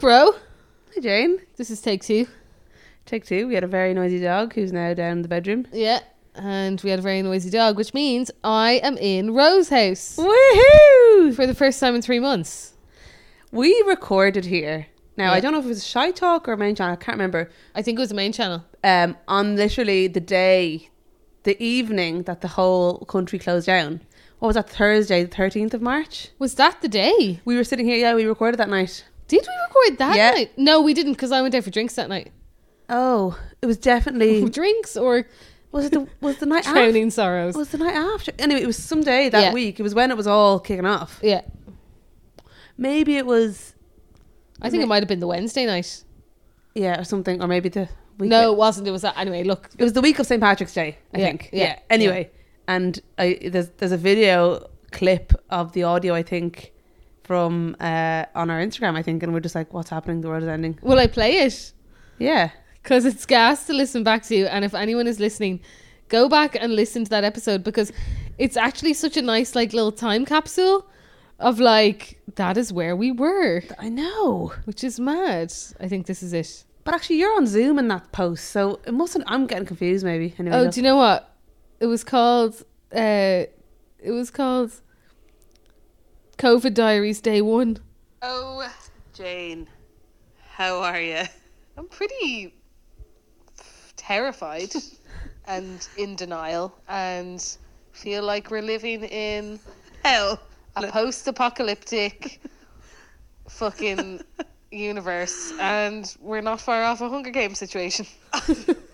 bro? Hi, Jane. This is take two. Take two. We had a very noisy dog who's now down in the bedroom. Yeah. And we had a very noisy dog, which means I am in Rose House Woohoo! for the first time in three months. We recorded here. Now, Yeah. I don't know if it was Shitetalk or Main Channel, I can't remember. I think it was the main channel. Um, on literally the day, the evening that the whole country closed down. What was that, Thursday, the 13th of March? Was that the day? We were sitting here, yeah, we recorded that night. Did we record that Yeah. night? No, we didn't because I went out for drinks that night. Oh, it was definitely. drinks or Was it the, was the night after? drowning sorrows? Was the night after? Anyway, it was some day that Yeah. week. It was when it was all kicking off. yeah. Maybe it was, I think it might have been the Wednesday night. yeah, or something, or maybe the week. No, it wasn't. It was that. Anyway, look. It was the week of St. Patrick's Day, I Yeah, think. yeah, Yeah. Anyway, and I there's there's a video clip of the audio I think from uh on our Instagram I think, and we're just like, what's happening? The world is ending. Will I play it? Yeah. Because it's gas to listen back to. And if anyone is listening, go back and listen to that episode because it's actually such a nice, like, little time capsule of, like, that is where we were, I know, which is mad. I think this is it. but actually you're on Zoom in that post, so it mustn't. I'm getting confused. Maybe. Anyway, Oh, do you know what? It was called, uh, it was called COVID Diaries Day One. oh, Jane, how are you? I'm pretty terrified and in denial and feel like we're living in Hell. a post apocalyptic fucking universe and we're not far off a Hunger Games situation.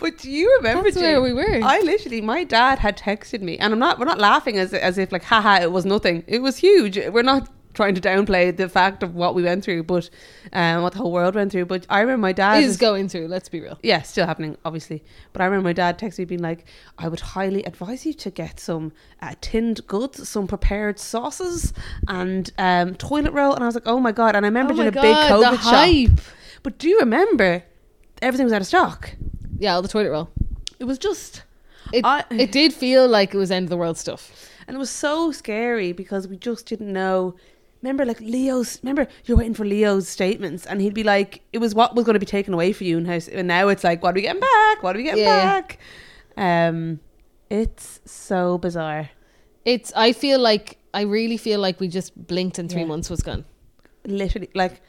But do you remember That's where we were. I literally, my dad had texted me, and I'm not. We're not laughing as as if like, haha, it was nothing. It was huge. We're not trying to downplay the fact of what we went through, but um, what the whole world went through. But I remember my dad is going through, let's be real. yeah, still happening, obviously. But I remember my dad texted me being like, I would highly advise you to get some uh, tinned goods, some prepared sauces, and um, toilet roll. And I was like, oh my God. And I remember Oh a big God, COVID the shop. But do you remember everything was out of stock? Yeah, all the toilet roll. It was just. It, I- it did feel like it was end of the world stuff. And it was so scary because we just didn't know. Remember, like Leo's. Remember, you're waiting for Leo's statements, and he'd be like, "It was what was going to be taken away for you." And, how, and now it's like, "What are we getting back? What are we getting yeah. back?" Um, it's so bizarre. It's. I feel like I really feel like we just blinked and three Yeah. months was gone. Literally, like,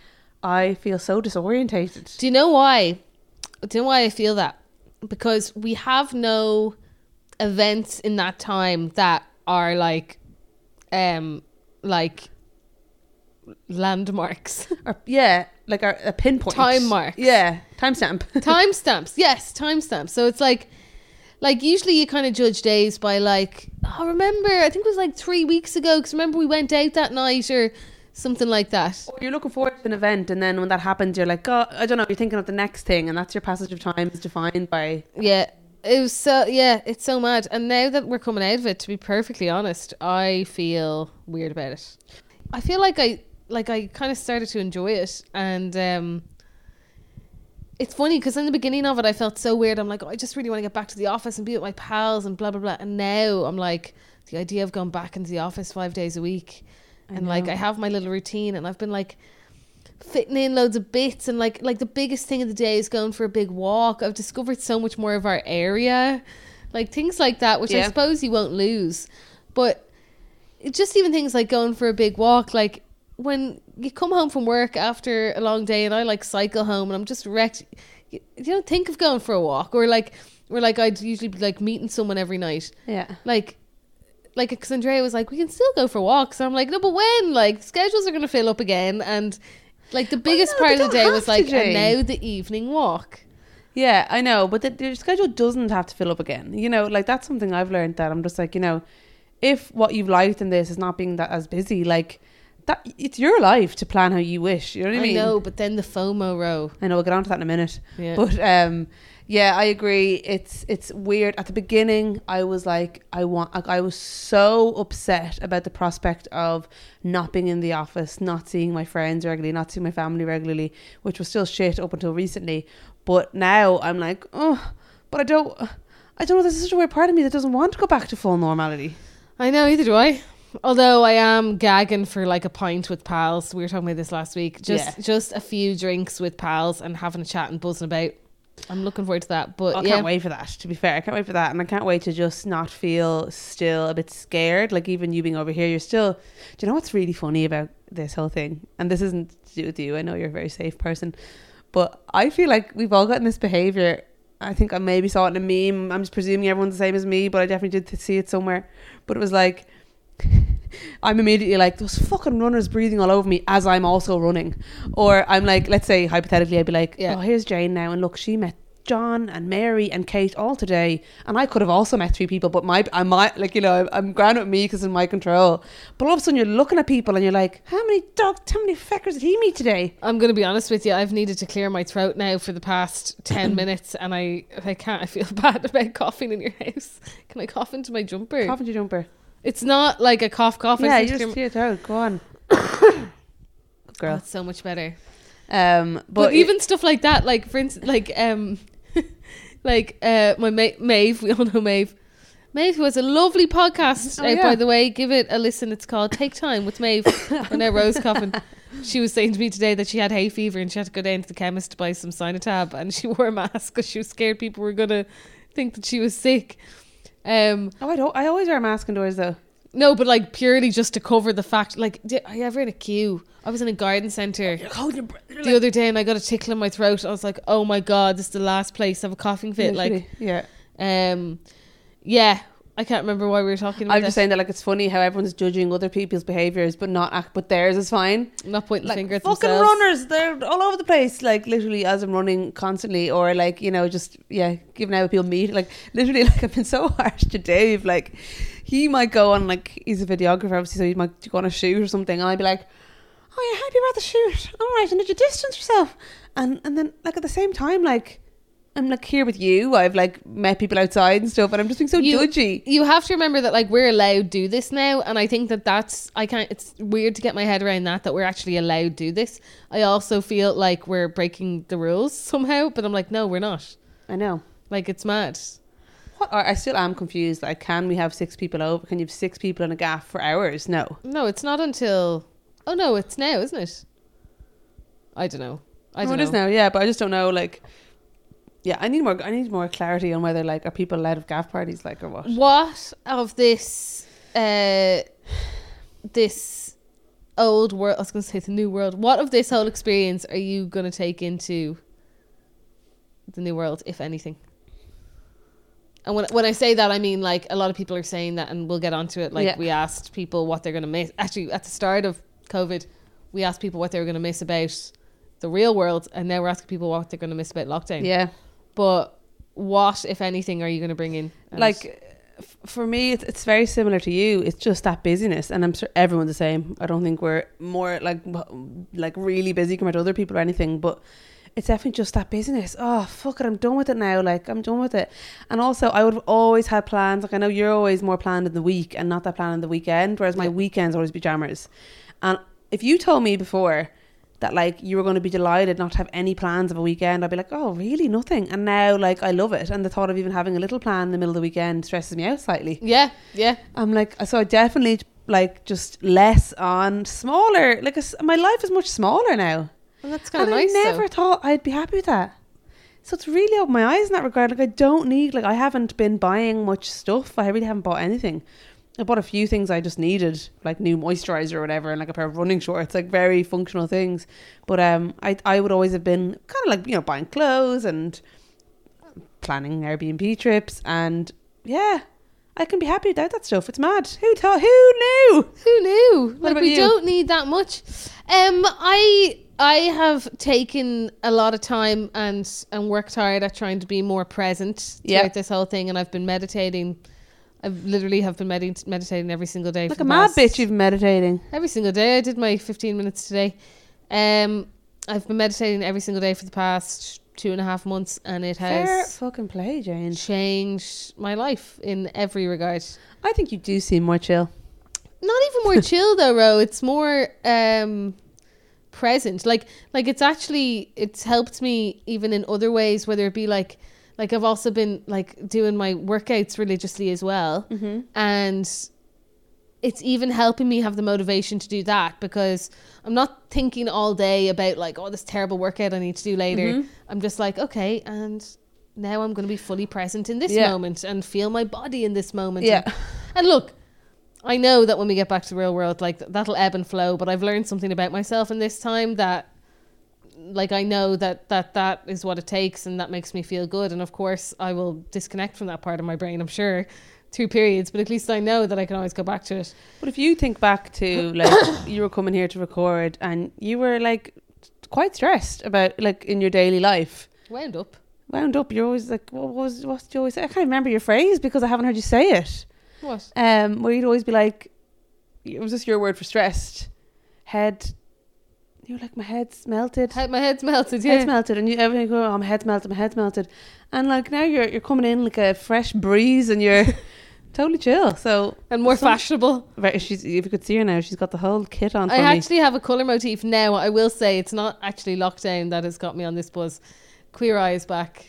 I feel so disorientated. Do you know why? Do you know why I feel that? Because we have no events in that time that are like, um, like landmarks, Or, yeah, like a, a pinpoint Time marks. Yeah, timestamp. timestamps. Yes, timestamps. So it's like, like usually you kind of judge days by like, oh, remember? I think it was like three weeks ago. Because remember we went out that night or something like that. Or you're looking forward to an event, and then when that happens, you're like, "God, I don't know." You're thinking of the next thing, and that's your passage of time is defined by Yeah. It was so yeah, it's so mad. And now that we're coming out of it, to be perfectly honest, I feel weird about it. I feel like I like I kind of started to enjoy it and um it's funny because in the beginning of it I felt so weird. I'm like, oh, I just really want to get back to the office and be with my pals and blah blah blah. And now I'm like, the idea of going back into the office five days a week I and like. I have my little routine and I've been like fitting in loads of bits and like like the biggest thing of the day is going for a big walk. I've discovered so much more of our area. Like things like that, which I suppose you won't lose. But just even things like going for a big walk, like when you come home from work after a long day and I like cycle home and I'm just wrecked you, you don't think of going for a walk or like or like I'd usually be like meeting someone every night yeah. like like because Andrea was like we can still go for walks and I'm like no but when like schedules are going to fill up again and like the biggest no, part of the day was like and now the evening walk Yeah, I know, but the, the schedule doesn't have to fill up again. You know, like that's something I've learned that I'm just like, you know, if what you've liked in this is not being that as busy, like that, it's your life to plan how you wish. You know what I, mean? I know but then the FOMO row I know. We'll get on to that in a minute. Yeah. But um, yeah, I agree. It's it's weird. At the beginning, I was like, I want. Like, I was so upset about the prospect of not being in the office, not seeing my friends regularly, not seeing my family regularly, which was still shit up until recently. But now I'm like, oh, but I don't. I don't know. There's such a weird part of me that doesn't want to go back to full normality. I know either do I Although I am gagging for like a pint with pals. We were talking about this last week. Just Yeah. just a few drinks with pals and having a chat and buzzing about. I'm looking forward to that. But I yeah, can't wait for that. To be fair, I can't wait for that, and I can't wait to just not feel still a bit scared. Like even you being over here, you're still. Do you know what's really funny about this whole thing? And this isn't to do with you. I know you're a very safe person, but I feel like we've all gotten this behavior. I think I maybe saw it in a meme. I'm just presuming everyone's the same as me, but I definitely did see it somewhere. But it was like. I'm immediately like those fucking runners breathing all over me as I'm also running, or I'm like, let's say hypothetically, I'd be like, Yeah. oh, here's Jane now, and look, she met John and Mary and Kate all today, and I could have also met three people, but my I might like you know I'm, I'm grand with me because in my control. But all of a sudden you're looking at people and you're like, how many dog, how many feckers did he meet today? I'm gonna be honest with you. I've needed to clear my throat now for the past ten minutes, and I I can't. I feel bad about coughing in your house. Can I cough into my jumper? Cough into your jumper. It's not like a cough cough. I yeah, just you just your throat. Go on. Good girl. It's so much better. Um, But, but, even stuff like that, like for instance, like um, like uh, my mate Maeve. We all know Maeve. Maeve, who has a lovely podcast, Oh, uh, yeah. by the way. Give it a listen. It's called Take Time with Maeve. I know Rose coughing. She was saying to me today that she had hay fever and she had to go down to the chemist to buy some Sinotab, and she wore a mask because she was scared people were gonna think that she was sick. Um, oh, I don't. I always wear a mask indoors though. no, but like purely just to cover the fact. Like, did I ever in a queue? I was in a garden your breath. the other day and I got a tickle in my throat. I was like, oh my god, this is the last place I have a coughing fit. Like, yeah. um, yeah, I can't remember why we were talking about it. I'm just that. saying that like it's funny how everyone's judging other people's behaviors, but not act, but theirs is fine. I'm not pointing like finger at fucking themselves. runners they're all over the place like literally as i'm running constantly or like you know just yeah giving out people meet like literally like i've been so harsh to dave like he might go on like he's a videographer obviously so he might go on a shoot or something and i'd be like oh yeah happy about the shoot all right and did you distance yourself and and then like at the same time like i'm like here with you i've like met people outside and stuff and i'm just being so You- judgy You have to remember that like we're allowed to do this now, and I think that that's I can't. It's weird to get my head around that that we're actually allowed to do this. I also feel like we're breaking the rules somehow, but I'm like, no, we're not. i know Like it's mad. what are, i still am confused like can we have six people over can you have six people in a gaff for hours no No, it's not until. Oh no, it's now, isn't it? I don't know. I don't it know. It is now, yeah, but I just don't know. Like, yeah, I need more. I need more clarity on whether like are people allowed of gaff parties, like or what. What of this uh this old world I was gonna say the new world. What of this whole experience are you gonna take into the new world, if anything? And when when I say that I mean like a lot of people are saying that and we'll get onto it. Like Yeah. we asked people what they're gonna miss actually at the start of COVID, we asked people what they were gonna miss about the real world and now we're asking people what they're gonna miss about lockdown. Yeah, But what, if anything, are you gonna bring in? Like f- for me, it's, it's very similar to you. It's just that busyness, and I'm sure everyone's the same. I don't think we're more like like really busy compared to other people or anything, but. It's definitely just that busyness. Oh fuck it, I'm done with it now. Like I'm done with it. And also, I would have always had plans. Like I know you're always more planned in the week and not that planned in the weekend. Whereas my Yeah. weekends always be jammers. And if you told me before that like you were going to be delighted not to have any plans of a weekend, I'd be like, oh really, nothing. And now like I love it. And the thought of even having a little plan in the middle of the weekend stresses me out slightly. yeah, yeah. I'm like, so I definitely like just less on smaller. Like a my life is much smaller now. Well, that's kind of nice. I never though. thought I'd be happy with that. So it's really opened my eyes in that regard. Like I don't need like I haven't been buying much stuff. I really haven't bought anything. I bought a few things I just needed, like new moisturizer or whatever, and like a pair of running shorts, like very functional things. But um, I I would always have been kind of like you know buying clothes and planning Airbnb trips, and yeah, I can be happy without that stuff. It's mad. Who thought? Who knew? Who knew? What like we you? don't need that much. Um, I I have taken a lot of time and and worked hard at trying to be more present throughout this whole thing, and I've been meditating. I've literally have been medit- meditating every single day. Like a mad bitch, you've been meditating. Every single day. I did my 15 minutes today. Um, I've been meditating every single day for the past two and a half months, and it has Fair fucking play, Jane. changed my life in every regard. I think you do seem more chill. Not even more chill though, Ro. It's more um present. Like like it's actually it's helped me even in other ways, whether it be like like I've also been like doing my workouts religiously as well. Mm-hmm. And it's even helping me have the motivation to do that because I'm not thinking all day about like, oh, this terrible workout I need to do later. Mm-hmm. I'm just like, okay, and now I'm going to be fully present in this Yeah. moment and feel my body in this moment. Yeah. And, and look, I know that when we get back to the real world, like that'll ebb and flow, but I've learned something about myself in this time that like I know that that that is what it takes and that makes me feel good. And of course I will disconnect from that part of my brain I'm sure through periods. But at least I know that I can always go back to it. But if you think back to like you were coming here to record and you were like quite stressed about like in your daily life, wound up. Wound up, you're always like, what was what did you always say? I can't remember your phrase because I haven't heard you say it. what? Um, where you'd always be like, it was just your word for stressed, head. You were like, my head's melted. Head- my head's melted Head's yeah melted, and you everything go, oh, my head's melted, my head's melted, and like now you're you're coming in like a fresh breeze, and you're totally chill. So and more fashionable Right, she's if you could see her now, she's got the whole kit on for I me. actually have a colour motif now I will say it's not actually lockdown that has got me on this buzz Queer Eye is back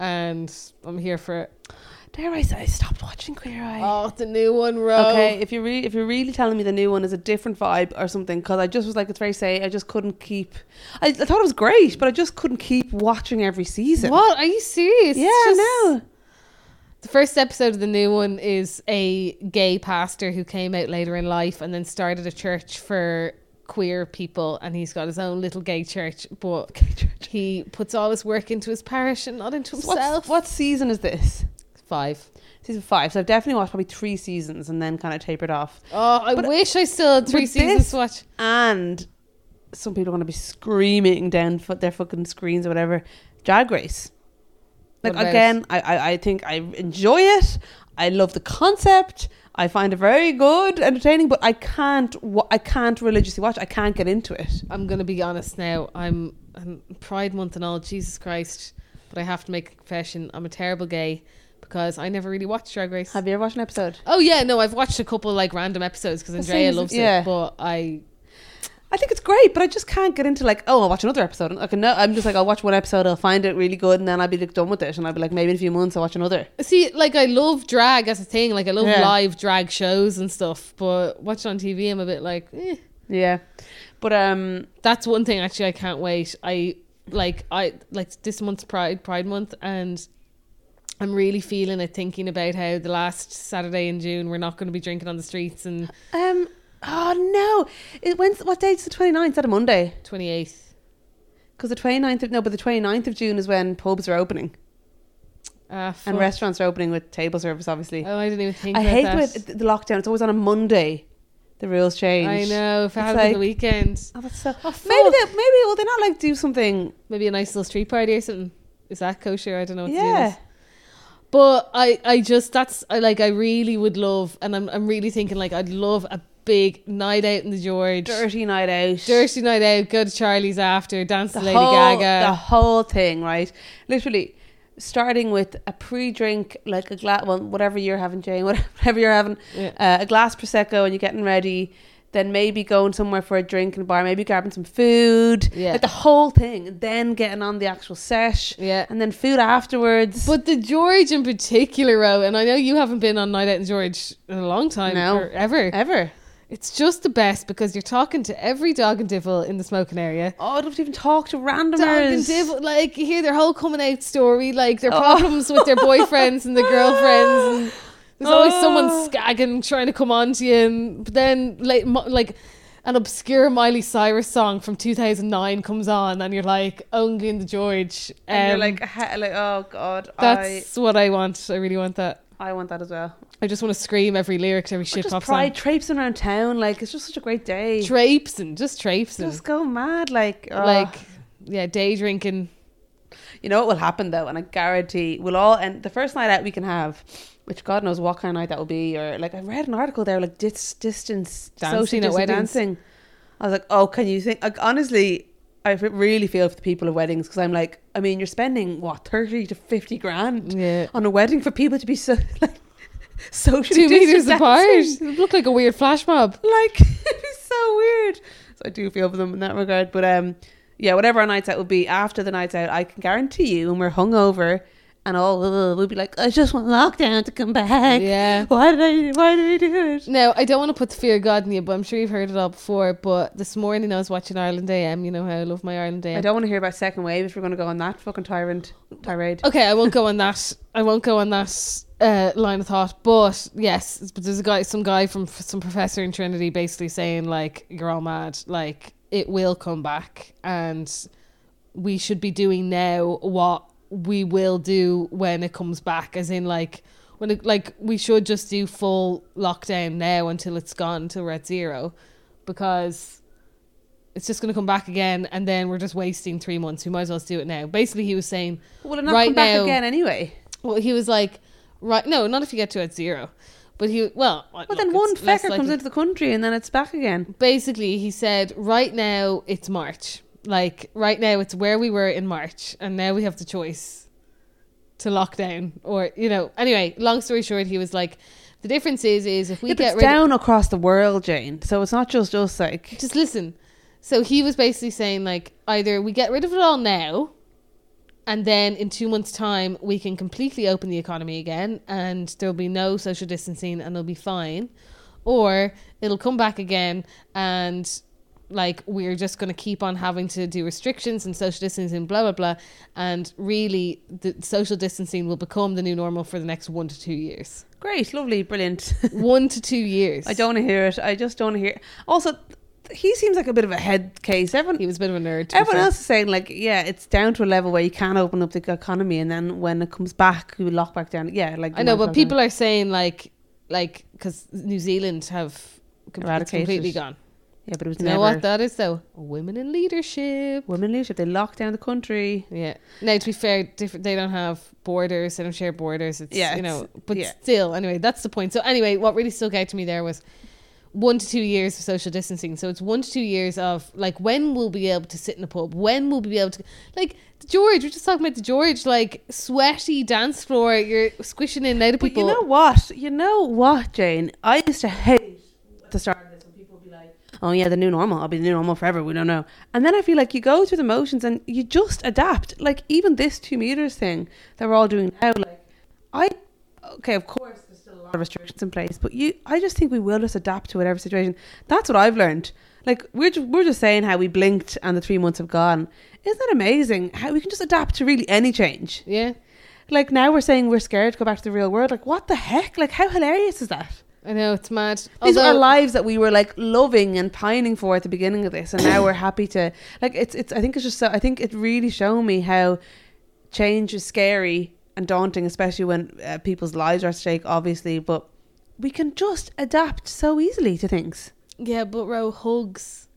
and I'm here for it Dare I say, I stopped watching Queer Eye. oh the new one Ro Okay, if you're re- if you're really telling me the new one is a different vibe or something, because I just was like it's very say I just couldn't keep. I, I thought it was great, but I just couldn't keep watching every season. what are you serious Yeah, just- no. The first episode of the new one is a gay pastor who came out later in life and then started a church for queer people and he's got his own little gay church but he puts all his work into his parish and not into What's, himself. what season is this? Five. Season five. So I've definitely watched probably three seasons and then kind of tapered off. Oh, I But- wish I still had three seasons to watch. And some people are going to be screaming down their fucking screens or whatever. Drag Race. Like again, I, I I think I enjoy it. I love the concept. I find it very good, entertaining. But I can't. wa- I can't religiously watch. I can't get into it. I'm going to be honest now. I'm, I'm Pride Month and all, Jesus Christ. But I have to make a confession. I'm a terrible gay because I never really watched Drag Race. Have you ever watched an episode? Oh yeah, no, I've watched a couple like random episodes because Andrea is- loves yeah. it, but I I think it's great, but I just can't get into like, oh, I'll watch another episode. Can no, I'm just like, I'll watch one episode, I'll find it really good, and then I'll be like done with it, and I'll be like, maybe in a few months I'll watch another. see like I love drag as a thing. Like I love Yeah. live drag shows and stuff, but watching on TV, I'm a bit like, eh. Yeah, but um, that's one thing actually I can't wait. I like I like this month's Pride Pride Month and I'm really feeling it thinking about how the last Saturday in June we're not going to be drinking on the streets and um, oh no, it when's what date's the 29th? Is that a Monday? 28th. Because the 29th of no, but the 29th of June is when pubs are opening Ah, and restaurants are opening with table service. Obviously, Oh, I didn't even think I about hate that. with the lockdown. It's always on a Monday. The rules change. I know. If I It's had it on like- the weekend, Oh, that's so. Oh, maybe they, maybe will they not like do something? maybe a nice little street party or something. Is that kosher? I don't know. What Yeah. To do with. But I, I just that's I like I really would love, and I'm, I'm really thinking like I'd love a big night out in the George, Dirty night out. dirty night out, go to Charlie's after, dance the to Lady whole, Gaga. The whole thing, right? Literally, starting with a pre-drink, like a glass, well, whatever you're having, Jane, whatever you're having, Yeah. uh, a glass prosecco, and you're getting ready. Then maybe going somewhere for a drink in a bar, maybe grabbing some food, Yeah. like the whole thing. and Then getting on the actual sesh, Yeah. and then food afterwards. But the George in particular, Ro, and I know you haven't been on Night Out in George in a long time No. ever. ever. It's just the best because you're talking to every dog and devil in the smoking area. Oh, I don't even talk to random. Dog and randomers. devil, like you hear their whole coming out story, like their Oh. problems with their boyfriends and their girlfriends, and there's always someone Oh. skagging trying to come on to you, and but then like like an obscure Miley Cyrus song from 2009 comes on, and you're like only in the George. and you're Um, like, like, oh god, that's what I want. I really want that. I, I want that as well. I just want to scream every lyric to every shit just pop pride song. traipsing around town, like it's just such a great day. Trapes and just trapes just go mad, like, oh. like yeah, day drinking. You know what will happen though, and I guarantee we'll all end the first night out we can have, which God knows what kind of night that will be, or like I read an article there like dis- distance Dancing social at weddings. dancing. I was like, oh, can you think? Like honestly, I really feel for the people of weddings because I'm like, I mean, you're spending what thirty to fifty grand Yeah. on a wedding for people to be so like socially Two meters apart. It looked like a weird flash mob. Like it's so weird. So I do feel for them in that regard. But um, yeah, whatever our nights out will be after the nights out, I can guarantee you, when we're hungover and all uh, we'd be like, I just want lockdown to come back. Yeah. Why did I? Why did I do it? No, I don't want to put the fear of God in you, but I'm sure you've heard it all before. But this morning I was watching Ireland AM. You know how I love my Ireland AM. I don't want to hear about second wave if we're going to go on that fucking tyrant tirade. Okay, I won't go on that. I won't go on that uh, line of thought. But yes, but there's a guy, some guy from some professor in Trinity, basically saying like, "You're all mad. Like it will come back, and we should be doing now what we will do when it comes back. As in, like when it, like we should just do full lockdown now until it's gone, until we're at zero, because." It's just going to come back again, and then we're just wasting three months. We might as well do it now. Basically, he was saying, Will it not Right come back now- again anyway? well, he was like, right, no, not if you get to at zero. But he, well, Well, then one fecker comes into the country and then it's back again. Basically, he said, right now it's March. Like, right now it's where we were in March, and now we have the choice to lock down. Or, you know, anyway, long story short, he was like, the difference is, is if we Yeah, get it's rid of down across the world, Jane. So it's not just us. Like, just listen. So he was basically saying like either we get rid of it all now and then in 2 months time we can completely open the economy again and there'll be no social distancing and it'll be fine or it'll come back again and like we're just going to keep on having to do restrictions and social distancing blah blah blah and really the social distancing will become the new normal for the next 1 to 2 years. great, lovely, brilliant. 1 to 2 years. I don't want to hear it. I just don't want to hear. Also, he seems like a bit of a head case. Everyone, he was a bit of a nerd. everyone else is saying like, yeah, it's down to a level where you can't open up the economy, and then when it comes back, you lock back down. Yeah, like I know, but people are saying like, like, because New Zealand have com- completely gone. Yeah, but it was You never know what that is though? Women in leadership. women in leadership. They locked down the country. Yeah. Now to be fair, different. They don't have borders. They don't share borders. It's Yeah, you know, but yeah. still, anyway, that's the point. So anyway, what really stuck out to me there was one to two years of social distancing. So it's one to two years of like when we'll be able to sit in a pub. When we'll be able to like George. We're just talking about the George, like sweaty dance floor. You're squishing in and out of But people. you know what? You know what, Jane? I used to hate at the start of this when people would be like, "Oh yeah, the new normal. I'll be the new normal forever." We don't know. And then I feel like you go through the motions and you just adapt. Like even this two meters thing that we're all doing now. Like I, okay, of course there's still a lot of restrictions in place, but you, I just think we will just adapt to whatever situation. That's what I've learned. Like we're just, we're just saying how we blinked and the three months have gone. Isn't that amazing? How we can just adapt to really any change. yeah. Like now we're saying we're scared to go back to the real world. Like what the heck? Like how hilarious is that? I know it's mad. These are our lives that we were like loving and pining for at the beginning of this, and now we're happy to like. It's it's. I think it's just so. I think it really showed me how change is scary and daunting, especially when uh, people's lives are at stake. Obviously, but we can just adapt so easily to things. Yeah, but Ro hugs.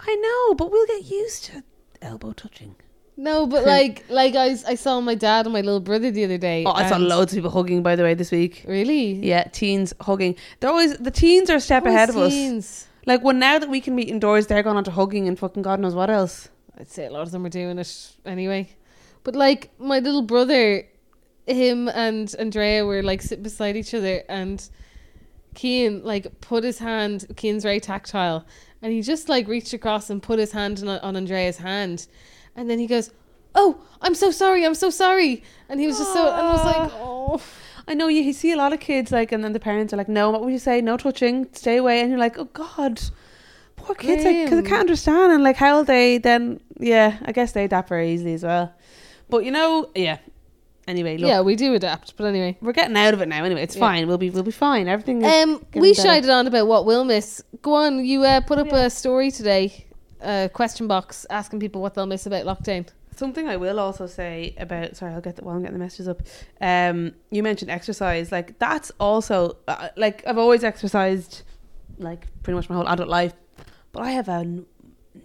I know, but we'll get used to elbow touching. No, but like, like I, I saw my dad and my little brother the other day. Oh, I saw loads of people hugging. By the way, this week. Really? Yeah, teens hugging. They're always the teens are a step Oh, ahead of us. scenes. Like when now that we can meet indoors, they're going on to hugging and fucking God knows what else. I'd say a lot of them are doing it anyway. But like my little brother, him and Andrea were like sitting beside each other, and Kean like put his hand. Kean's very tactile, and he just like reached across and put his hand on, on Andrea's hand, and then he goes, "Oh, I'm so sorry. I'm so sorry." And he was just so, and I was like, "Oh." I know you, you see a lot of kids like, and then the parents are like, "No, what would you say? No touching, stay away." And you're like, "Oh God, poor kids!" Like, because they can't understand, and like, how they then? Yeah, I guess they adapt very easily as well. But you know, yeah. Anyway, look, Yeah, we do adapt, but anyway. we're getting out of it now. Anyway, it's Yeah. fine. We'll be we'll be fine. Everything is. Um, we better. shied on about what we'll miss. Go on, you uh, put up Yeah. a story today, a question box asking people what they'll miss about lockdown. Something I will also say about sorry, I'll get the while I'm getting the messages up. Um, you mentioned exercise, like that's also uh, like I've always exercised, like pretty much my whole adult life, but I have a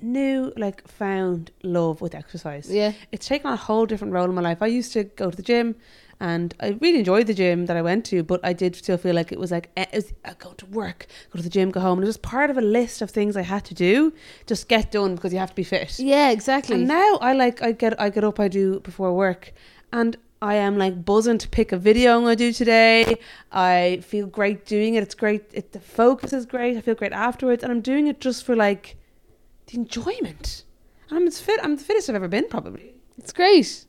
new like found love with exercise. Yeah, It's taken on a whole different role in my life. I used to go to the gym, and I really enjoyed the gym that I went to, but I did still feel like it was like eh, it was go to work, go to the gym, go home, and it was part of a list of things I had to do, just get done because you have to be fit. yeah, exactly. And now I like I get I get up I do before work and I am like buzzing to pick a video I'm gonna do today. I feel great doing it. It's great. It, the focus is great. I feel great afterwards, and I'm doing it just for like the enjoyment. And I'm as fit. I'm the fittest I've ever been, probably. it's great.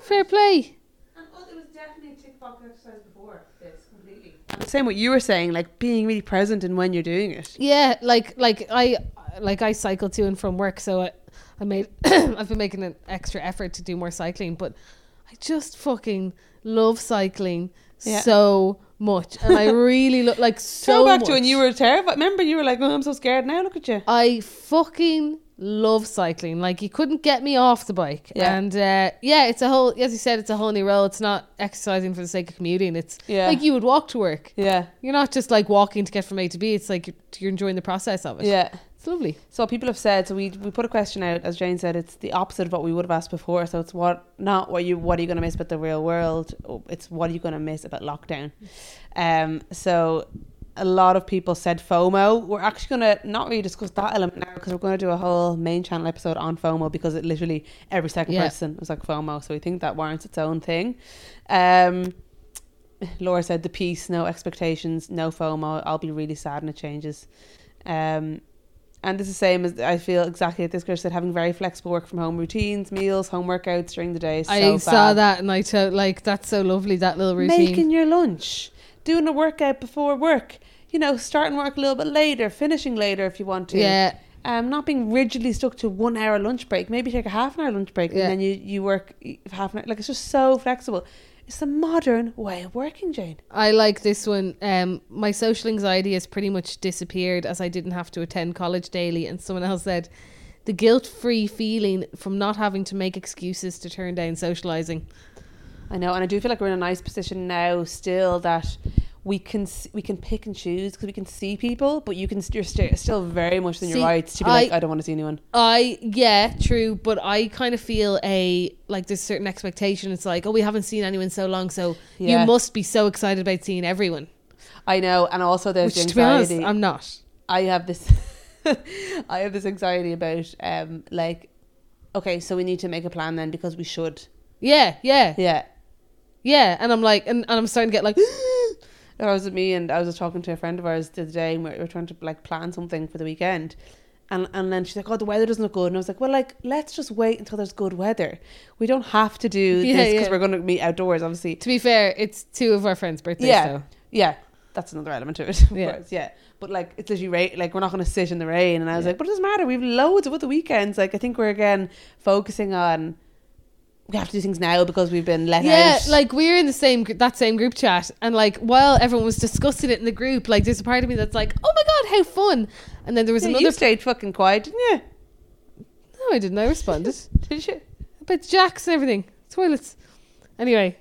Fair play. And oh, there was definitely a tick box exercise before this completely. And same what you were saying, like being really present in when you're doing it. Yeah, like like I like I cycle to and from work, so I, I made I've been making an extra effort to do more cycling, but I just fucking love cycling Yeah. so much, and I really look like so. Go back much. to when you were terrified. Remember, you were like, "Oh, I'm so scared." Now look at you. I fucking love cycling. Like you couldn't get me off the bike. Yeah. And uh, yeah, it's a whole as you said, it's a whole new role. It's not exercising for the sake of commuting. It's Yeah. like you would walk to work. Yeah, You're not just like walking to get from A to B. It's like you're, you're enjoying the process of it. yeah. It's lovely. So people have said. So we we put a question out, as Jane said. It's the opposite of what we would have asked before. So it's what not what you what are you going to miss about the real world. It's what are you going to miss about lockdown. Um. So a lot of people said FOMO. We're actually going to not really discuss that element now because we're going to do a whole main channel episode on FOMO because it literally every second Yeah. person was like FOMO. So we think that warrants its own thing. Um. Laura said the peace, no expectations, no FOMO. I'll be really sad when it changes. Um, and this is the same as I feel exactly at this girl said having very flexible work from home routines, meals, home workouts during the day. I so saw bad. that and I to- like that's so lovely that little routine. Making your lunch, doing a workout before work, you know, starting work a little bit later, finishing later if you want to. yeah, Um, not being rigidly stuck to one hour lunch break. Maybe take a half an hour lunch break Yeah. and then you, you work half an hour. Like it's just so flexible. It's the modern way of working, Jane. I like this one. Um, my social anxiety has pretty much disappeared as I didn't have to attend college daily. And someone else said, the guilt-free feeling from not having to make excuses to turn down socializing. I know, and I do feel like we're in a nice position now still that we can we can pick and choose because we can see people, but you can you're st- still very much in your See, rights to be like I- I don't want to see anyone. I yeah, true, but I kind of feel a like there's certain expectation. It's like, oh, we haven't seen anyone so long, so Yeah. you must be so excited about seeing everyone. I know, and also there's Which, the be honest, anxiety. I'm not. I have this I have this anxiety about um like okay, so we need to make a plan then because we should. Yeah, yeah, Yeah. yeah. And I'm like, and, and I'm starting to get like, I was with me and I was just talking to a friend of ours the other day and we were trying to like plan something for the weekend. And, and then she's like, oh, the weather doesn't look good. And I was like, well, like, let's just wait until there's good weather. We don't have to do Yeah, this because yeah. we're going to meet outdoors, obviously. to be fair, it's two of our friends' birthdays. Yeah. though. Yeah, that's another element to it, of Yeah. course. Yeah. But like, it's literally rain. Like, we're not going to sit in the rain. And I was Yeah. like, but it doesn't matter. We have loads of other weekends. Like, I think we're again focusing on we have to do things now because we've been let Yeah, out. like we're in the same that same group chat, and like while everyone was discussing it in the group, like there's a part of me that's like, oh my god, how fun! And then there was yeah, another. you stayed fucking quiet, didn't you? no, I didn't. I responded Did you? about jacks and everything, toilets. Anyway,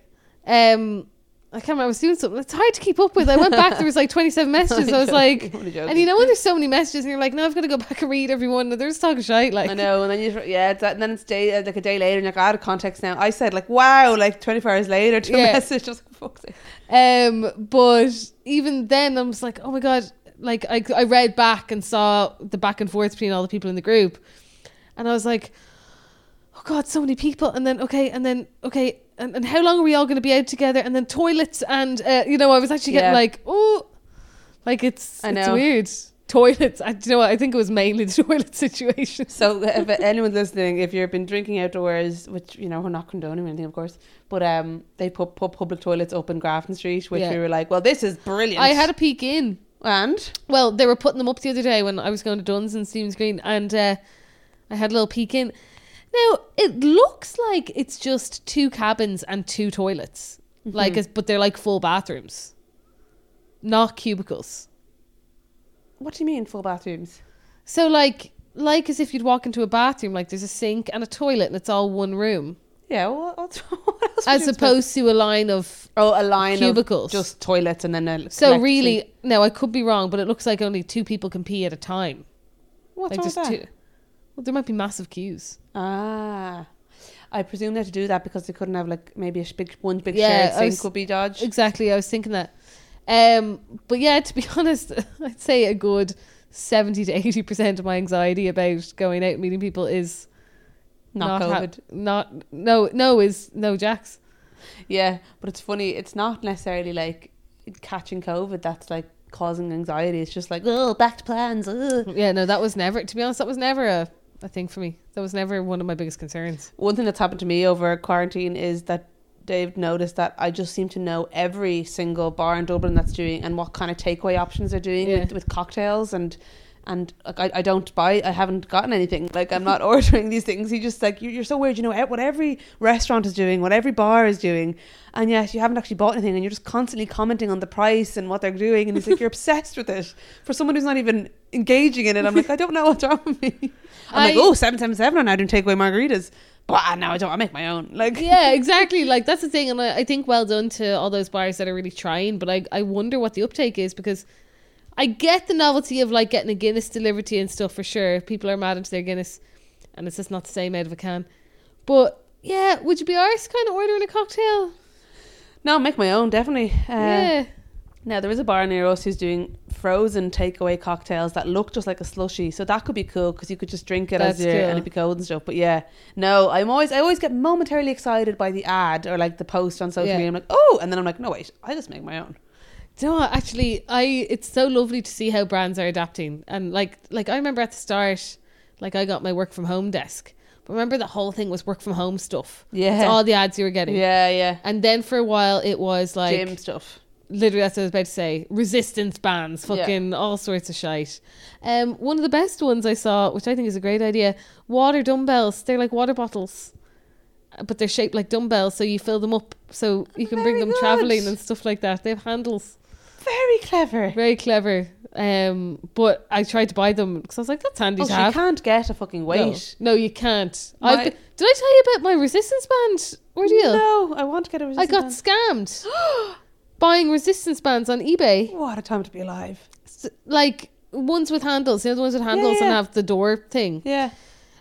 um, I can't remember. I was doing something. It's hard to keep up with. I went back. There was like 27 messages. I was like, and you know when there's so many messages, and you're like, no, I've got to go back and read everyone. And they're talking shite. Like, I know, and then you yeah, it's that, and then it's day like a day later, and you're like out of context now. I said like wow, like 24 hours later two Yeah. a message, just fuck's sake. Um, but even then, I was like, oh my god! Like I, I read back and saw the back and forth between all the people in the group, and I was like, oh god, so many people. And then okay, and then okay, and, and how long are we all going to be out together? And then toilets, and uh, you know, I was actually getting Yeah. like, oh, like it's I it's know. weird. Toilets. I do you know what I think it was mainly the toilet situation. So if anyone's listening, if you've been drinking outdoors, which you know we're not condoning anything, of course, but um, they put, put public toilets up in Grafton Street, which Yeah. we were like, well, this is brilliant. I had a peek in. and Well, they were putting them up the other day when I was going to Dunnes and Stephen's Green, and uh, I had a little peek in. Now it looks like it's just two cabins and two toilets, Mm-hmm. like, but they're like full bathrooms, not cubicles. what do you mean full bathrooms? So like, like as if you'd walk into a bathroom, like there's a sink and a toilet, and it's all one room, Yeah, well, what, else? as you expect? opposed to a line of. oh, a line cubicles. just toilets and then a So really, no, I could be wrong, but it looks like only two people can pee at a time. what's like wrong with that? two. Well, there might be massive queues. Ah. I presume they had to do that because they couldn't have like maybe a big one big Yeah, shared sink was- would be dodged. Exactly, I was thinking that. Um, but yeah, to be honest, I'd say a good seventy to eighty percent of my anxiety about going out and meeting people is Not, ha- COVID. not no no is no jacks. Yeah, but it's funny. It's not necessarily like catching COVID that's like causing anxiety. It's just like oh, back to plans. ugh." Yeah, no, that was never. To be honest, that was never a a thing for me. That was never one of my biggest concerns. One thing that's happened to me over quarantine is that Dave noticed that I just seem to know every single bar in Dublin that's doing and what kind of takeaway options they're doing Yeah. with, with cocktails and and like, I, I don't buy I haven't gotten anything like I'm not ordering these things he just like you're, you're so weird you know what every restaurant is doing what every bar is doing and yet you haven't actually bought anything and you're just constantly commenting on the price and what they're doing and he's like you're obsessed with it for someone who's not even engaging in it I'm like I don't know what's wrong with me I'm like I- oh 777 I'm now doing takeaway margaritas but now I don't I make my own like yeah, exactly. Like that's the thing, and I, I think well done to all those bars that are really trying. But I, I wonder what the uptake is because I get the novelty of like getting a Guinness delivered to you and stuff for sure. People are mad into their Guinness, and it's just not the same out of a can. But yeah, would you be arse kind of ordering a cocktail? No, make my own, definitely. Uh, yeah, Now, there is a bar near us who's doing frozen takeaway cocktails that look just like a slushy. So that could be cool because you could just drink it That's as your, cool. and it'd be cold and stuff. But yeah, no, I'm always, I always get momentarily excited by the ad or like the post on social Yeah. media. I'm like, oh, and then I'm like, no, wait, I just make my own. Do you know what? Actually, I it's so lovely to see how brands are adapting. And like like I remember at the start, like I got my work from home desk. But remember the whole thing was work from home stuff. Yeah. It's all the ads you were getting. Yeah, yeah. And then for a while it was like Gym stuff. Literally that's what I was about to say. Resistance bands, Yeah. fucking all sorts of shite. Um one of the best ones I saw, which I think is a great idea, water dumbbells. They're like water bottles. uh, But they're shaped like dumbbells, so you fill them up so you can bring them good. travelling and stuff like that. They have handles. Very clever. Very clever. Um, but I tried to buy them because I was like, that's handy Oh, to so have. you can't get a fucking weight. No, no, you can't. My- I've been, did I tell you about my resistance band ordeal? No, I want to get a resistance I got scammed buying resistance bands on eBay. What a time to be alive. S- Like ones with handles, you know the ones with handles yeah. and have the door thing. Yeah.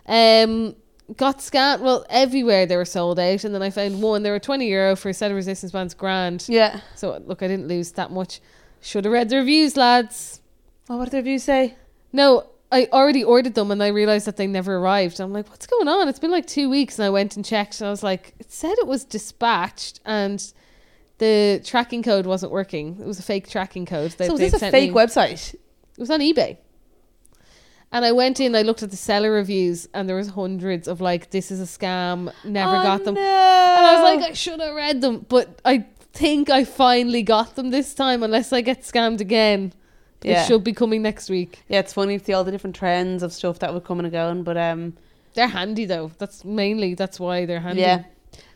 Um, got scammed. Well, everywhere they were sold out, and then I found one. They were twenty euro for a set of resistance bands, grand. Yeah. So look, I didn't lose that much. Should have read the reviews, lads. Oh, what did the reviews say? No, I already ordered them and I realized that they never arrived. I'm like, what's going on? It's been like two weeks, and I went and checked, and I was like, it said it was dispatched, and the tracking code wasn't working. It was a fake tracking code. That so is they'd this a fake me. website? It was on eBay. And I went in, I looked at the seller reviews, and there was hundreds of like, this is a scam, never Oh, got them. No. And I was like, I should have read them, but I think I finally got them this time, unless I get scammed again. Yeah. It should be coming next week. Yeah, it's funny to see all the different trends of stuff that would come and going, but um, They're handy though. That's mainly that's why they're handy. yeah.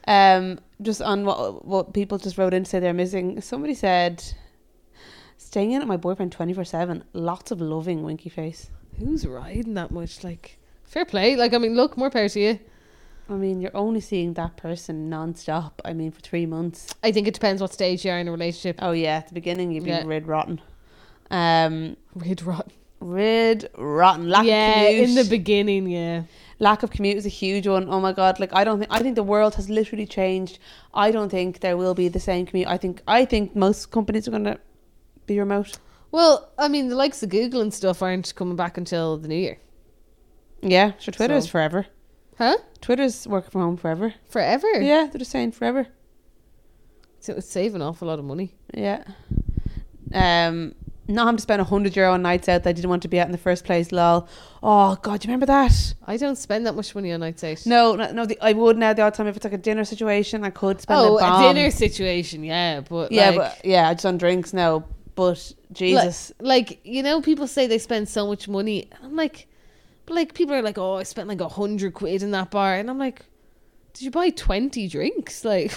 Um, just on what what people just wrote in to say they're missing. Somebody said, "Staying in at my boyfriend twenty four seven. Lots of loving winky face." Who's riding that much? Like, fair play. Like, I mean, look, more power to you. I mean, you're only seeing that person non-stop. I mean, for three months. I think it depends what stage you are in a relationship. Oh yeah, at the beginning you'd be Yeah. rid rotten. Um, Rid rot. rid rotten. Lack yeah, in the beginning, yeah. Lack of commute is a huge one. Oh my god! Like I don't think I think the world has literally changed. I don't think there will be the same commute. I think I think most companies are going to be remote. Well, I mean, the likes of Google and stuff aren't coming back until the new year. Yeah, sure. Twitter is So- forever. Huh? Twitter's working from home forever. Forever? Yeah, they're just saying forever. So it it's saving an awful lot of money. Yeah. Um, not having to spend a hundred euro on nights out that I didn't want to be at in the first place. Lol. Oh god, do you remember that? I don't spend that much money on nights out. No, no, no the, I would now the odd time if it's like a dinner situation, I could spend oh, a bomb. a dinner situation, yeah. But Yeah, like, but yeah, just on drinks now. But Jesus, like, like you know, people say they spend so much money. I'm like, but like people are like, oh, I spent like a hundred quid in that bar, and I'm like, did you buy twenty drinks? Like,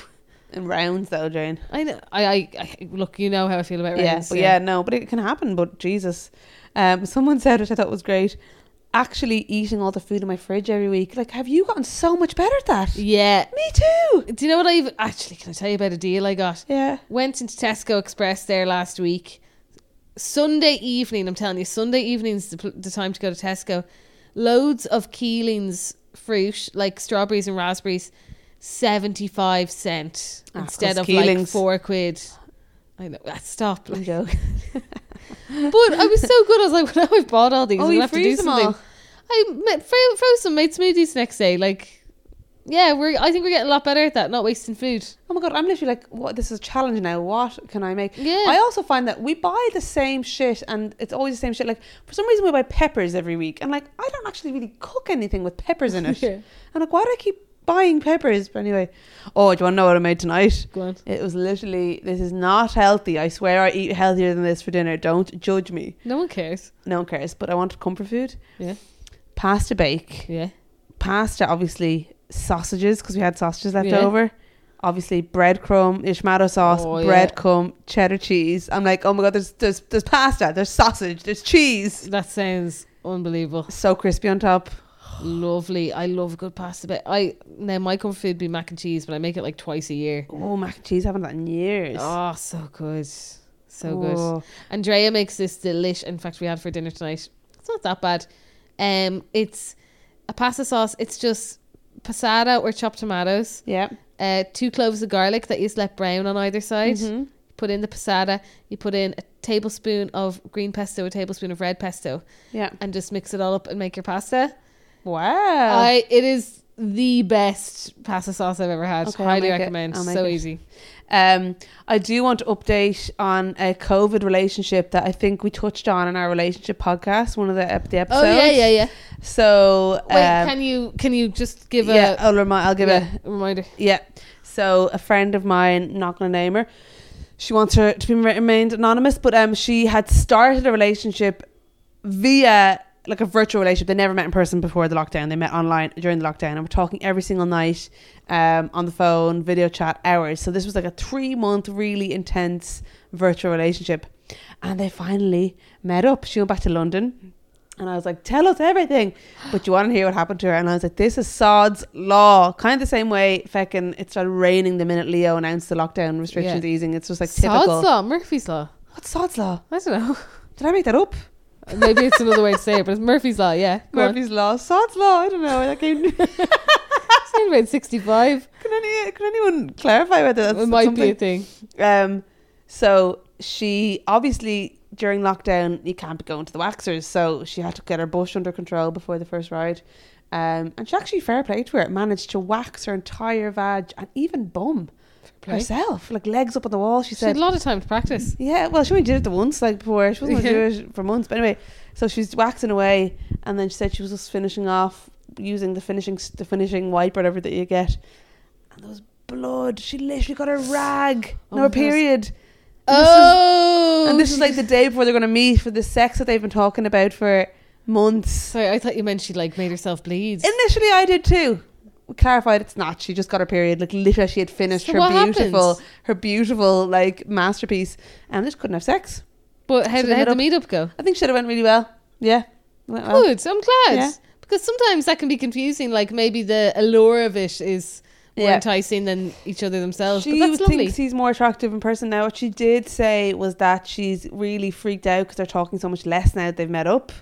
in rounds though, Jane. I know, I, I, I look, you know how I feel about rounds. Yeah, but yeah. no, but it can happen. But Jesus, um, someone said it. I thought was great. Actually, eating all the food in my fridge every week. Like, have you gotten so much better at that? yeah. Me too. Do you know what I've actually? Can I tell you about a deal I got? Yeah. Went into Tesco Express there last week. Sunday evening, I'm telling you, Sunday evening's the, the time to go to Tesco. Loads of Keeling's fruit, like strawberries and raspberries, 75 cent Ah, instead of like four quid. I know, ah, stop. Like, but I was so good. I was like, well, now I've bought all these. Oh, I'm you have to do them something. all. I fro- froze some, made smoothies next day. Like, yeah, we're. I think we're getting a lot better at that, not wasting food. Oh my god, I'm literally like, what? This is a challenge now. What can I make? Yeah. I also find that we buy the same shit, and it's always the same shit. Like for some reason, we buy peppers every week, and like I don't actually really cook anything with peppers in it. Yeah. And like, why do I keep buying peppers. But anyway, oh, do you want to know what I made tonight? Go on. It was literally this is not healthy. I swear I eat healthier than this for dinner. Don't judge me. No one cares. No one cares. But I wanted comfort food. Yeah. Pasta bake. Yeah. Pasta, obviously sausages because we had sausages left Yeah. over. Obviously breadcrumb, tomato sauce, Oh, yeah. breadcrumb, cheddar cheese. I'm like, oh my god, there's there's there's pasta, there's sausage, there's cheese. That sounds unbelievable. So crispy on top. Lovely. I love a good pasta bit. I now my comfort food would be mac and cheese, but I make it like twice a year. Oh, mac and cheese, haven't had that in years. Oh, so good. So good. Oh. Andrea makes this delish. In fact, we had for dinner tonight. It's not that bad. Um, it's a pasta sauce. It's just passata or chopped tomatoes, Yeah. uh, two cloves of garlic that you just let brown on either side. Mhm. Put in the passata. You put in a tablespoon of green pesto, a tablespoon of red pesto, Yeah. and just mix it all up and make your pasta. Wow. I it is the best pasta sauce I've ever had. Okay, Highly recommend. So it. easy. Um, I do want to update on a COVID relationship that I think we touched on in our relationship podcast, one of the, ep- the episodes. Oh yeah, yeah, yeah. So, Wait, um, can you can you just give yeah, a I'll, remi- I'll give yeah, a a reminder? Yeah. So a friend of mine, not gonna name her, she wants her to be remained anonymous, but um, she had started a relationship via like a virtual relationship. They never met in person before the lockdown. They met online during the lockdown, and we're talking every single night, um, on the phone, video chat, hours. So this was like a three month, really intense virtual relationship, and they finally met up. She went back to London. And I was like, tell us everything. But you want to hear what happened to her? And I was like, this is Sod's law. Kind of the same way, feckin' it started raining the minute Leo announced the lockdown restrictions Yeah. easing. It's just like Sod's law, Murphy's law. What's Sod's law? I don't know. Did I make that up? Maybe it's another way to say it, but it's Murphy's law. Yeah, Go on. Murphy's law. Sod's law. I don't know. That came, can, It's about sixty-five. any, can anyone clarify whether that's it might something? be a thing. Um, so she obviously during lockdown you can't be going to the waxers, so she had to get her bush under control before the first ride. Um, and she actually fair play to her managed to wax her entire vag and even bum play. herself, like legs up on the wall. She She had said, a lot of time to practice. "Yeah, well, she only did it the once, like before. She wasn't going to do it for months, but anyway." So she's waxing away, and then she said she was just finishing off using the finishing the finishing wipe, or whatever that you get, and there was blood. She literally got a rag, Oh no period. And this is- Oh, and this is like the day before they're going to meet for the sex that they've been talking about for months. Sorry, I thought you meant she like made herself bleed. Initially, I did too. Clarified it's not. She just got her period. Like literally, she had finished So her beautiful, happened? her beautiful like masterpiece, and just couldn't have sex. But how did they how met did the up. meetup go? I think should have went really well. Yeah, went well. Good. I'm glad. Yeah. Because sometimes that can be confusing. Like maybe the allure of it is more Yeah. enticing than each other themselves. She but that's lovely. thinks he's more attractive in person now. What she did say was that she's really freaked out because they're talking so much less now that they've met up.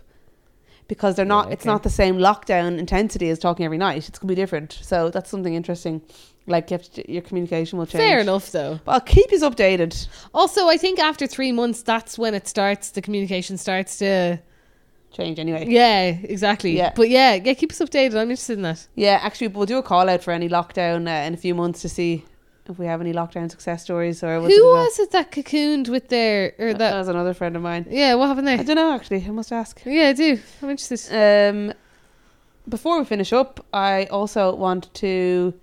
Because they're not, Yeah, it's not the same lockdown intensity as talking every night. It's gonna be different. So that's something interesting. Like you to, your communication will change. Fair enough, though. But I'll keep you updated. Also, I think after three months, that's when it starts. The communication starts to. Change anyway. Yeah, exactly. Yeah. But yeah, yeah, keep us updated. I'm interested in that. Yeah, actually, we'll do a call out for any lockdown uh, in a few months to see if we have any lockdown success stories or Who it was it that cocooned with their or that that? was another friend of mine. Yeah, what happened there? I don't know actually. I must ask. Yeah, I do. I'm interested. Um, before we finish up, I also want to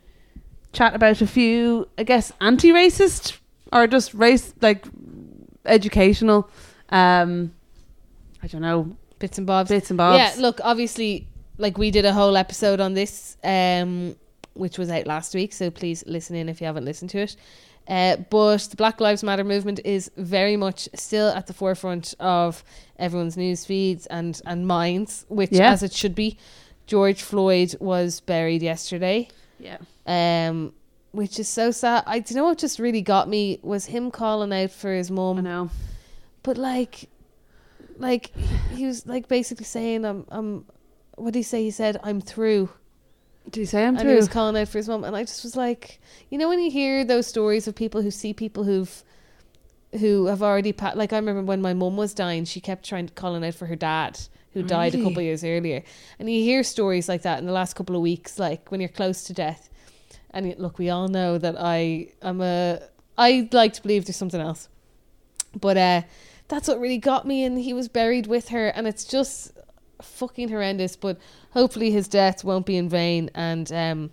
chat about a few, I guess, anti-racist or just race like educational. Um, I don't know Bits and bobs. bits and bobs. Yeah, look, obviously, like we did a whole episode on this, um, which was out last week. So please listen in if you haven't listened to it. Uh, but the Black Lives Matter movement is very much still at the forefront of everyone's news feeds and and minds, which Yeah. as it should be. George Floyd was buried yesterday, yeah, um, which is so sad. I don't know what just really got me was him calling out for his mom. I know. but like like he- he was like basically saying i'm i'm what did he say he said i'm through Did he say I'm and he was calling out for his mum and i just was like you know when you hear those stories of people who see people who've who have already pa- like i remember when my mum was dying she kept trying to calling out for her dad who died a couple of years earlier. And you hear stories like that in the last couple of weeks like when you're close to death. And look we all know that i i'm a i like to believe there's something else. But uh that's what really got me and he was buried with her and it's just fucking horrendous. But hopefully his death won't be in vain and um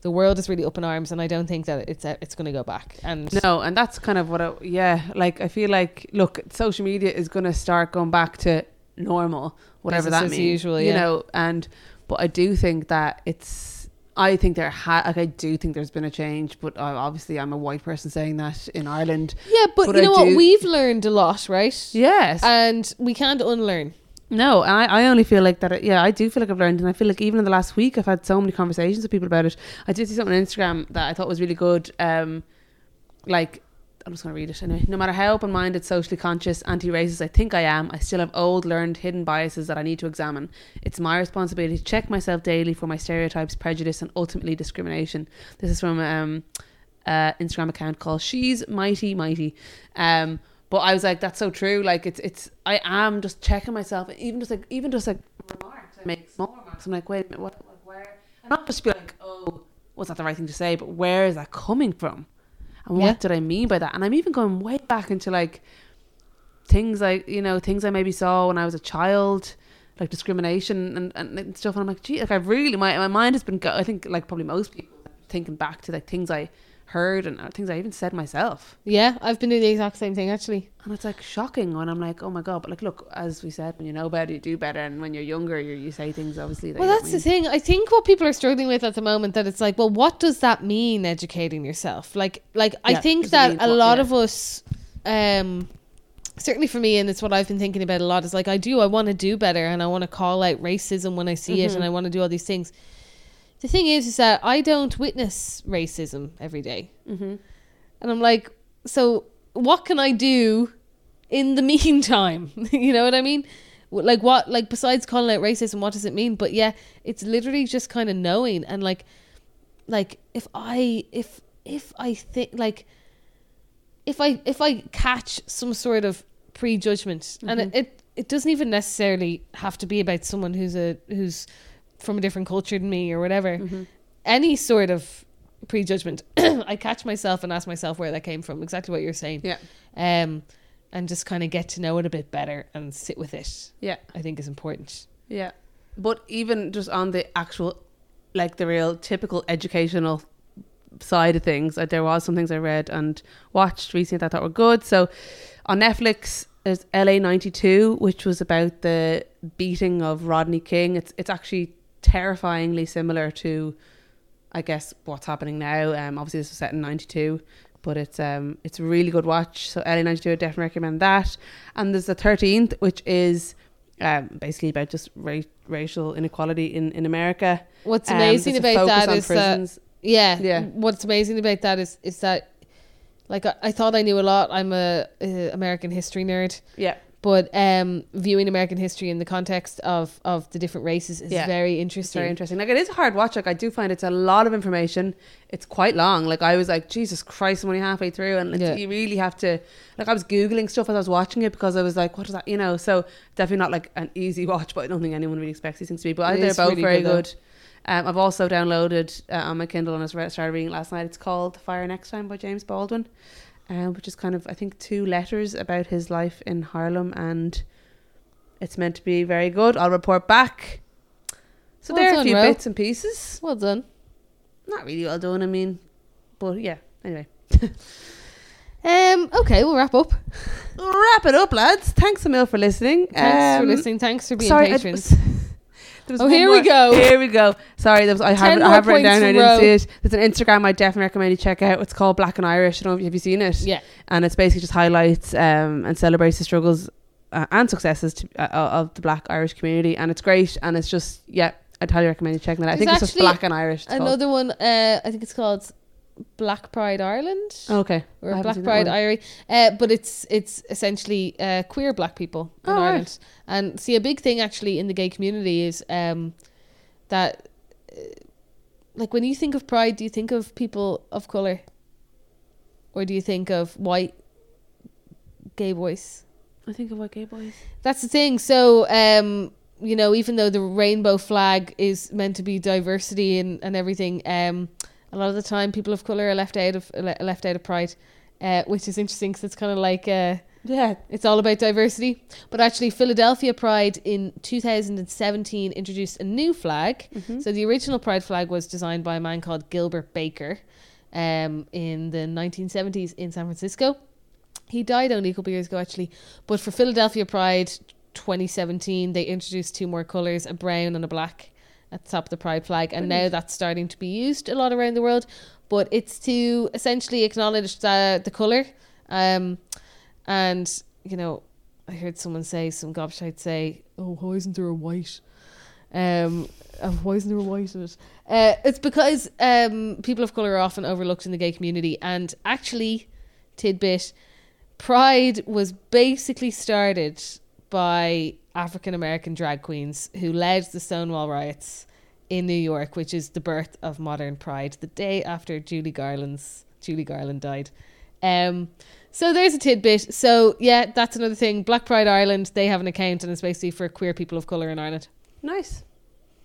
the world is really up in arms, and I don't think that it's it's going to go back. And No, and that's kind of what I, yeah, like I feel like look, social media is going to start going back to normal, whatever that means, usual, you yeah. know, and but I do think that it's I think there ha- like I do think there's been a change, but uh, obviously I'm a white person saying that in Ireland. yeah, but, But you I know what? do- We've learned a lot, right? Yes. And we can't unlearn. No, I, I only feel like that. Yeah, I do feel like I've learned, and I feel like even in the last week, I've had so many conversations with people about it. I did see something on Instagram that I thought was really good. Um, like, I'm just going to read it anyway. No matter how open-minded, socially conscious, anti-racist I think I am, I still have old, learned, hidden biases that I need to examine. It's my responsibility to check myself daily for my stereotypes, prejudice, and ultimately discrimination. This is from um, uh, Instagram account called She's Mighty Mighty. Um, but I was like, that's so true. Like it's it's I am just checking myself, even just like even just like remarks. I make small remarks. I'm like, wait a minute, what, what where? And not just be like, oh, was that the right thing to say? But where is that coming from? And what Yeah. did I mean by that? And I'm even going way back into like things like you know things I maybe saw when I was a child, like discrimination and, and, stuff. And I'm like, gee, like I've really my my mind has been. Go- I think like probably most people thinking back to like things I heard and uh, things I even said myself. Yeah, I've been doing the exact same thing actually. And it's like shocking when I'm like, oh my god! But like, look, as we said, when you know better, you do better, and when you're younger, you you say things obviously. That Well, that's the thing. I think what people are struggling with at the moment that it's like, well, what does that mean? Educating yourself, like, like I think that mean a what- lot yeah. of us, um, certainly for me, and it's what I've been thinking about a lot. Is like I do, I want to do better, and I want to call out racism when I see it, and I want to do all these things. The thing is, is that I don't witness racism every day. Mhm. and I'm like, so what can I do in the meantime? you know what I mean? Like what? Like besides calling out racism, what does it mean? But yeah, it's literally just kind of knowing and like, like if I if if I think like if I if I catch some sort of prejudgment and it, it it doesn't even necessarily have to be about someone who's a who's from a different culture than me or whatever any sort of prejudgment I catch myself and ask myself where that came from exactly what you're saying Yeah, um and just kind of get to know it a bit better and sit with it yeah, I think is important yeah. But even just on the actual, like the real typical educational side of things, uh, there was some things I read and watched recently that I thought were good. So on Netflix. There's LA ninety two, which was about the beating of Rodney King. It's it's actually terrifyingly similar to I guess what's happening now. Um, obviously this was set in '92, but it's um, it's a really good watch. So LA '92, I definitely recommend that. And there's the 13th, which is um, basically about just ra- racial inequality in in America. what's Um, amazing about that is that yeah Yeah. what's amazing about that is is that like I, I thought I knew a lot I'm a, a American history nerd yeah, but um viewing American history in the context of of the different races is Yeah. very it's interesting very interesting. Like it is a hard watch. Like I do find it's a lot of information. It's quite long. Like I was like, Jesus Christ, I'm only halfway through, and Yeah. you really have to. Like I was googling stuff as I was watching it because I was like, what is that? You know, so definitely not like an easy watch. But I don't think anyone really expects these things to be. But I It they're both really very good, good. Um, I've also downloaded uh, on my Kindle and I started reading it last night. It's called Fire Next Time by James Baldwin, um, which is kind of I think two letters about his life in Harlem, and it's meant to be very good. I'll report back. So Well there are a few Ro. bits and pieces. well done Not really well done. I mean, but yeah. Anyway, um okay we'll wrap up wrap it up, lads. Thanks a mil for listening. thanks for Um, listening thanks for being sorry, patrons there was Oh, here we go. Here we go. Sorry, there was, I have it, I have it written down. I didn't Ro. see it. There's an Instagram I definitely recommend you check out. It's called Black and Irish. I don't know if you have you seen it. yeah and it's basically just highlights um, and celebrates the struggles uh, and successes to, uh, of the Black Irish community, and it's great. And it's just yeah, I'd highly recommend you checking that. out. I think it's just Black and Irish. it's called. another one uh I think it's called Black Pride Ireland okay, or haven't Black Pride one. Irie, uh, but it's it's essentially uh, queer black people in Oh, right. Ireland. And see, a big thing actually in the gay community is um, that, uh, like, when you think of pride, do you think of people of color, or do you think of white gay boys? I think of what gay boys. That's the thing. So, um, you know, even though the rainbow flag is meant to be diversity and, and everything, um, a lot of the time people of color are left out of left out of pride, uh, which is interesting because it's kind of like uh, Yeah. It's all about diversity. But actually, Philadelphia Pride in 2017 introduced a new flag. So the original Pride flag was designed by a man called Gilbert Baker um, in the 1970s in San Francisco. He died only a couple of years ago, actually. But for Philadelphia Pride 2017, they introduced two more colours a brown and a black at the top of the Pride flag. And now that's starting to be used a lot around the world. But it's to essentially acknowledge the, the colour. Um, and, you know, I heard someone say, some gobshite say, oh, why isn't there a white? Um, uh, why isn't there a white in it? Uh, it's because um, people of colour are often overlooked in the gay community. And actually, tidbit, Pride was basically started by African American drag queens who led the Stonewall riots in New York, which is the birth of modern Pride, the day after Judy Garland's Judy Garland died. Um, so there's a tidbit. So yeah, that's another thing. Black Pride Ireland, they have an account and it's basically for queer people of colour in Ireland. Nice.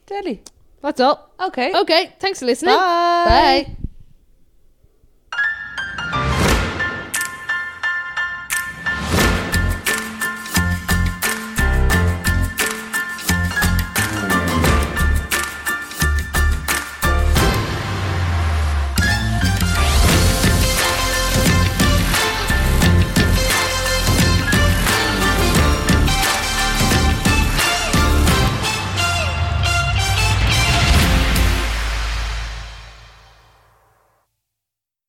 Deadly. That's all. Okay. Okay, thanks for listening. Bye. Bye.